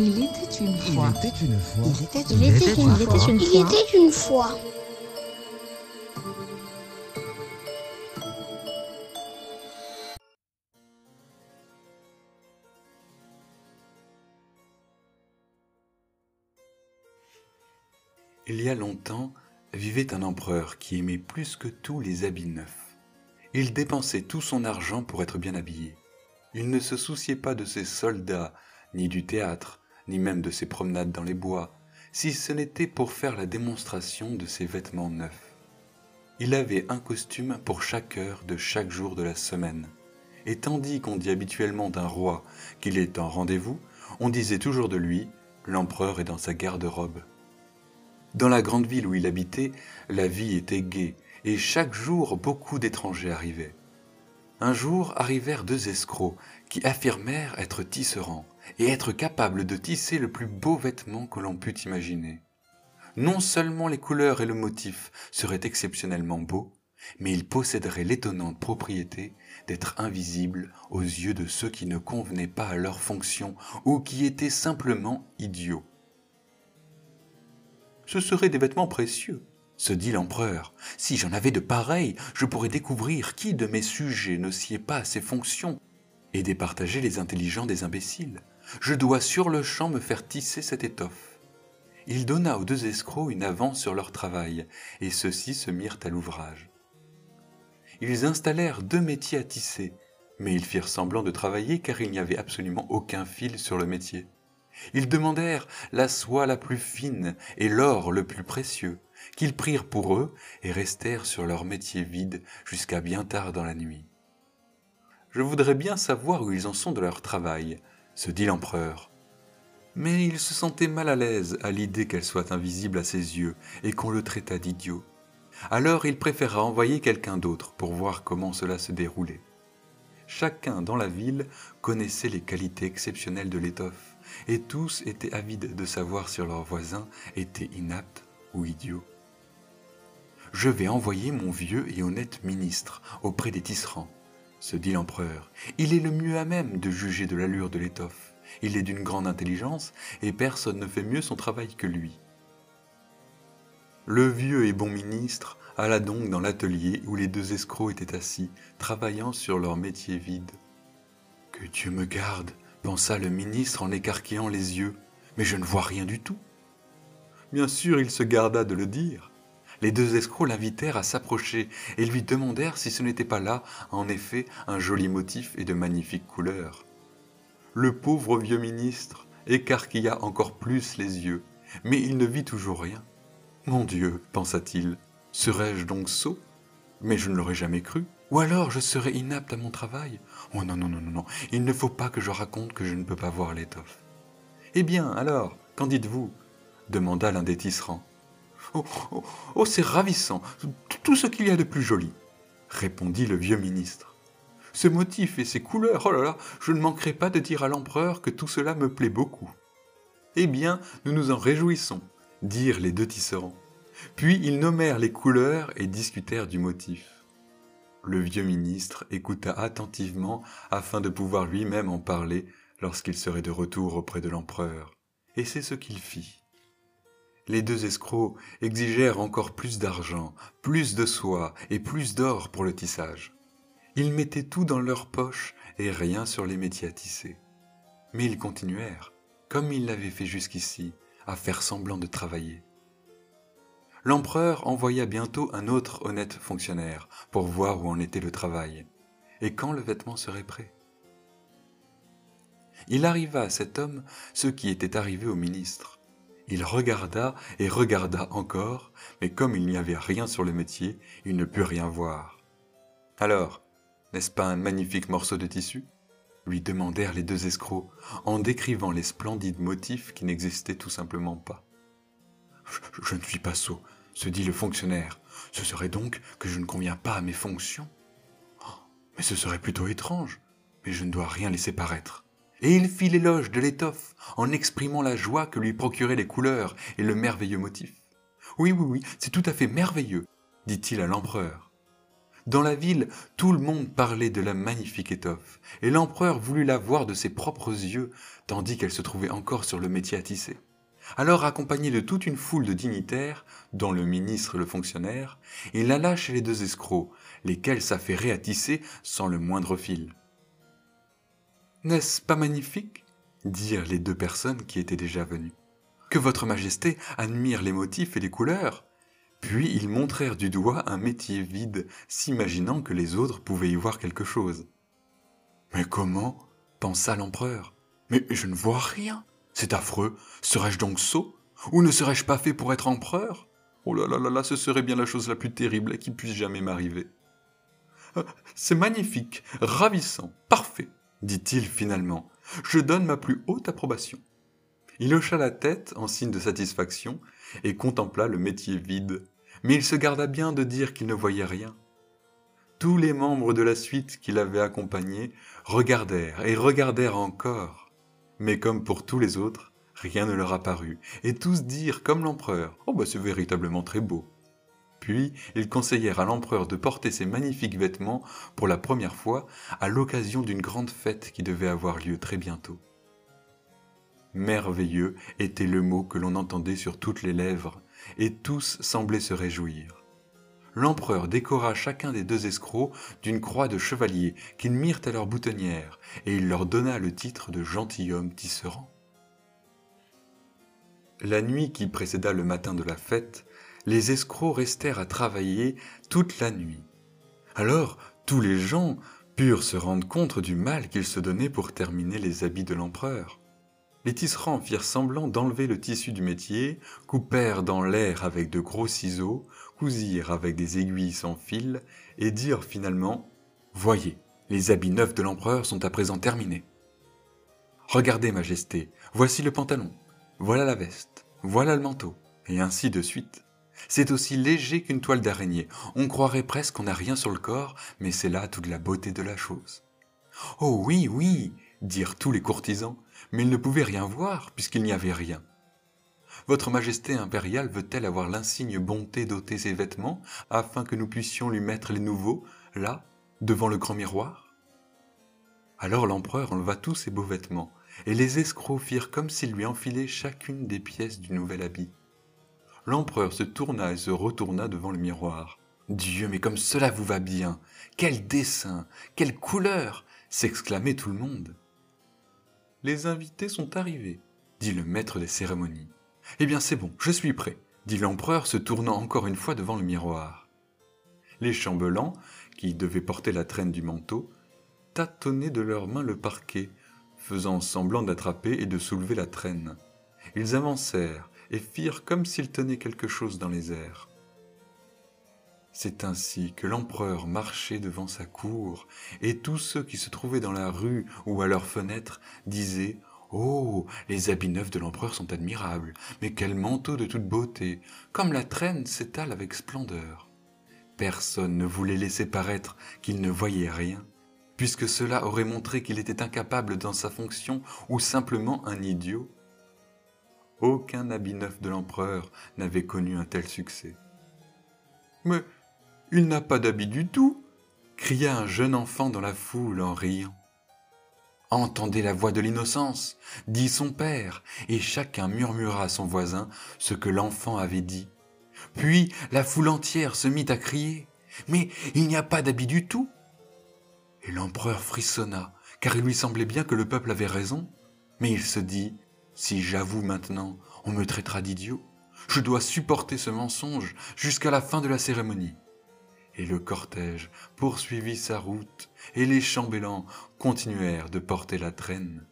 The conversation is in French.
Il était une fois. Il était une fois. Il était Il était une fois. Il était une fois. Il y a longtemps vivait un empereur qui aimait plus que tout les habits neufs. Il dépensait tout son argent pour être bien habillé. Il ne se souciait pas de ses soldats, ni du théâtre, ni même de ses promenades dans les bois, si ce n'était pour faire la démonstration de ses vêtements neufs. Il avait un costume pour chaque heure de chaque jour de la semaine. Et tandis qu'on dit habituellement d'un roi qu'il est en rendez-vous, on disait toujours de lui, l'empereur est dans sa garde-robe. Dans la grande ville où il habitait, la vie était gaie, et chaque jour beaucoup d'étrangers arrivaient. Un jour arrivèrent deux escrocs qui affirmèrent être tisserands et être capables de tisser le plus beau vêtement que l'on pût imaginer. Non seulement les couleurs et le motif seraient exceptionnellement beaux, mais ils posséderaient l'étonnante propriété d'être invisibles aux yeux de ceux qui ne convenaient pas à leur fonction ou qui étaient simplement idiots. Ce seraient des vêtements précieux, se dit l'empereur. Si j'en avais de pareils, je pourrais découvrir qui de mes sujets ne sied pas à ces fonctions et départager les intelligents des imbéciles. Je dois sur le champ me faire tisser cette étoffe. Il donna aux deux escrocs une avance sur leur travail, et ceux-ci se mirent à l'ouvrage. Ils installèrent deux métiers à tisser, mais ils firent semblant de travailler car il n'y avait absolument aucun fil sur le métier. Ils demandèrent la soie la plus fine et l'or le plus précieux, qu'ils prirent pour eux et restèrent sur leur métier vide jusqu'à bien tard dans la nuit. Je voudrais bien savoir où ils en sont de leur travail, se dit l'empereur. Mais il se sentait mal à l'aise à l'idée qu'elle soit invisible à ses yeux et qu'on le traitât d'idiot. Alors il préféra envoyer quelqu'un d'autre pour voir comment cela se déroulait. Chacun dans la ville connaissait les qualités exceptionnelles de l'étoffe, et tous étaient avides de savoir si leurs voisins étaient inaptes ou idiots. Je vais envoyer mon vieux et honnête ministre auprès des tisserands, se dit l'empereur. Il est le mieux à même de juger de l'allure de l'étoffe. Il est d'une grande intelligence, et personne ne fait mieux son travail que lui. Le vieux et bon ministre alla donc dans l'atelier où les deux escrocs étaient assis, travaillant sur leur métier vide. Que Dieu me garde, pensa le ministre en écarquillant les yeux, mais je ne vois rien du tout. Bien sûr, il se garda de le dire. Les deux escrocs l'invitèrent à s'approcher et lui demandèrent si ce n'était pas là, en effet, un joli motif et de magnifiques couleurs. Le pauvre vieux ministre écarquilla encore plus les yeux, mais il ne vit toujours rien. Mon Dieu, pensa-t-il, serais-je donc sot? Mais je ne l'aurais jamais cru. Ou alors je serais inapte à mon travail Oh non, non, non, non, non, il ne faut pas que je raconte que je ne peux pas voir l'étoffe. Eh bien, alors, qu'en dites-vous? demanda l'un des tisserands. Oh, oh, oh c'est ravissant, tout ce qu'il y a de plus joli, répondit le vieux ministre. Ce motif et ces couleurs, oh là là, je ne manquerai pas de dire à l'empereur que tout cela me plaît beaucoup. Eh bien, nous nous en réjouissons, dirent les deux tisserands. Puis ils nommèrent les couleurs et discutèrent du motif. Le vieux ministre écouta attentivement afin de pouvoir lui-même en parler lorsqu'il serait de retour auprès de l'empereur, et c'est ce qu'il fit. Les deux escrocs exigèrent encore plus d'argent, plus de soie et plus d'or pour le tissage. Ils mettaient tout dans leurs poches et rien sur les métiers à tisser. Mais ils continuèrent, comme ils l'avaient fait jusqu'ici, à faire semblant de travailler. L'empereur envoya bientôt un autre honnête fonctionnaire pour voir où en était le travail et quand le vêtement serait prêt. Il arriva à cet homme ce qui était arrivé au ministre. Il regarda et regarda encore, mais comme il n'y avait rien sur le métier, il ne put rien voir. Alors, n'est-ce pas un magnifique morceau de tissu? lui demandèrent les deux escrocs en décrivant les splendides motifs qui n'existaient tout simplement pas. Je, ne suis pas sot, se dit le fonctionnaire. Ce serait donc que je ne conviens pas à mes fonctions. Mais ce serait plutôt étrange, mais je ne dois rien laisser paraître. Et il fit l'éloge de l'étoffe en exprimant la joie que lui procuraient les couleurs et le merveilleux motif. Oui, oui, oui, c'est tout à fait merveilleux, dit-il à l'empereur. Dans la ville, tout le monde parlait de la magnifique étoffe, et l'empereur voulut la voir de ses propres yeux, tandis qu'elle se trouvait encore sur le métier à tisser. Alors, accompagné de toute une foule de dignitaires, dont le ministre et le fonctionnaire, il alla chez les deux escrocs, lesquels s'affairaient à tisser sans le moindre fil. N'est-ce pas magnifique dirent les deux personnes qui étaient déjà venues? Que votre majesté admire les motifs et les couleurs. Puis ils montrèrent du doigt un métier vide, s'imaginant que les autres pouvaient y voir quelque chose. Mais comment? pensa l'empereur. Mais je ne vois rien. C'est affreux. Serais-je donc sot? Ou ne serais-je pas fait pour être empereur? Oh là là là là, ce serait bien la chose la plus terrible qui puisse jamais m'arriver. Euh, c'est magnifique, ravissant, parfait, dit-il finalement. Je donne ma plus haute approbation. Il hocha la tête en signe de satisfaction et contempla le métier vide, mais il se garda bien de dire qu'il ne voyait rien. Tous les membres de la suite qui l'avaient accompagné regardèrent et regardèrent encore. Mais comme pour tous les autres, rien ne leur apparut, et tous dirent comme l'empereur Oh, bah c'est véritablement très beau. Puis ils conseillèrent à l'empereur de porter ces magnifiques vêtements pour la première fois à l'occasion d'une grande fête qui devait avoir lieu très bientôt. Merveilleux était le mot que l'on entendait sur toutes les lèvres, et tous semblaient se réjouir. L'empereur décora chacun des deux escrocs d'une croix de chevalier qu'ils mirent à leur boutonnière, et il leur donna le titre de gentilhomme tisserand. La nuit qui précéda le matin de la fête, les escrocs restèrent à travailler toute la nuit. Alors tous les gens purent se rendre compte du mal qu'ils se donnaient pour terminer les habits de l'empereur. Les tisserands firent semblant d'enlever le tissu du métier, coupèrent dans l'air avec de gros ciseaux, cousirent avec des aiguilles sans fil, et dirent finalement Voyez, les habits neufs de l'empereur sont à présent terminés. Regardez, Majesté, voici le pantalon, voilà la veste, voilà le manteau, et ainsi de suite. C'est aussi léger qu'une toile d'araignée. On croirait presque qu'on n'a rien sur le corps, mais c'est là toute la beauté de la chose. Oh oui, oui, dirent tous les courtisans, mais ils ne pouvaient rien voir puisqu'il n'y avait rien. Votre Majesté impériale veut-elle avoir l'insigne bonté d'ôter ses vêtements afin que nous puissions lui mettre les nouveaux, là, devant le grand miroir? Alors l'empereur enleva tous ses beaux vêtements, et les escrocs firent comme s'ils lui enfilaient chacune des pièces du nouvel habit. L'empereur se tourna et se retourna devant le miroir. Dieu, mais comme cela vous va bien Quel dessin Quelle couleur s'exclamait tout le monde. Les invités sont arrivés, dit le maître des cérémonies. Eh bien c'est bon, je suis prêt, dit l'empereur se tournant encore une fois devant le miroir. Les chambellans, qui devaient porter la traîne du manteau, tâtonnaient de leurs mains le parquet, faisant semblant d'attraper et de soulever la traîne. Ils avancèrent et firent comme s'ils tenaient quelque chose dans les airs. C'est ainsi que l'empereur marchait devant sa cour, et tous ceux qui se trouvaient dans la rue ou à leurs fenêtres disaient Oh, les habits neufs de l'empereur sont admirables, mais quel manteau de toute beauté, comme la traîne s'étale avec splendeur. Personne ne voulait laisser paraître qu'il ne voyait rien, puisque cela aurait montré qu'il était incapable dans sa fonction ou simplement un idiot. Aucun habit neuf de l'empereur n'avait connu un tel succès. Mais il n'a pas d'habit du tout, cria un jeune enfant dans la foule en riant. Entendez la voix de l'innocence, dit son père, et chacun murmura à son voisin ce que l'enfant avait dit. Puis la foule entière se mit à crier. Mais il n'y a pas d'habit du tout. Et l'empereur frissonna, car il lui semblait bien que le peuple avait raison. Mais il se dit, si j'avoue maintenant, on me traitera d'idiot. Je dois supporter ce mensonge jusqu'à la fin de la cérémonie et le cortège poursuivit sa route, et les chambellans continuèrent de porter la traîne.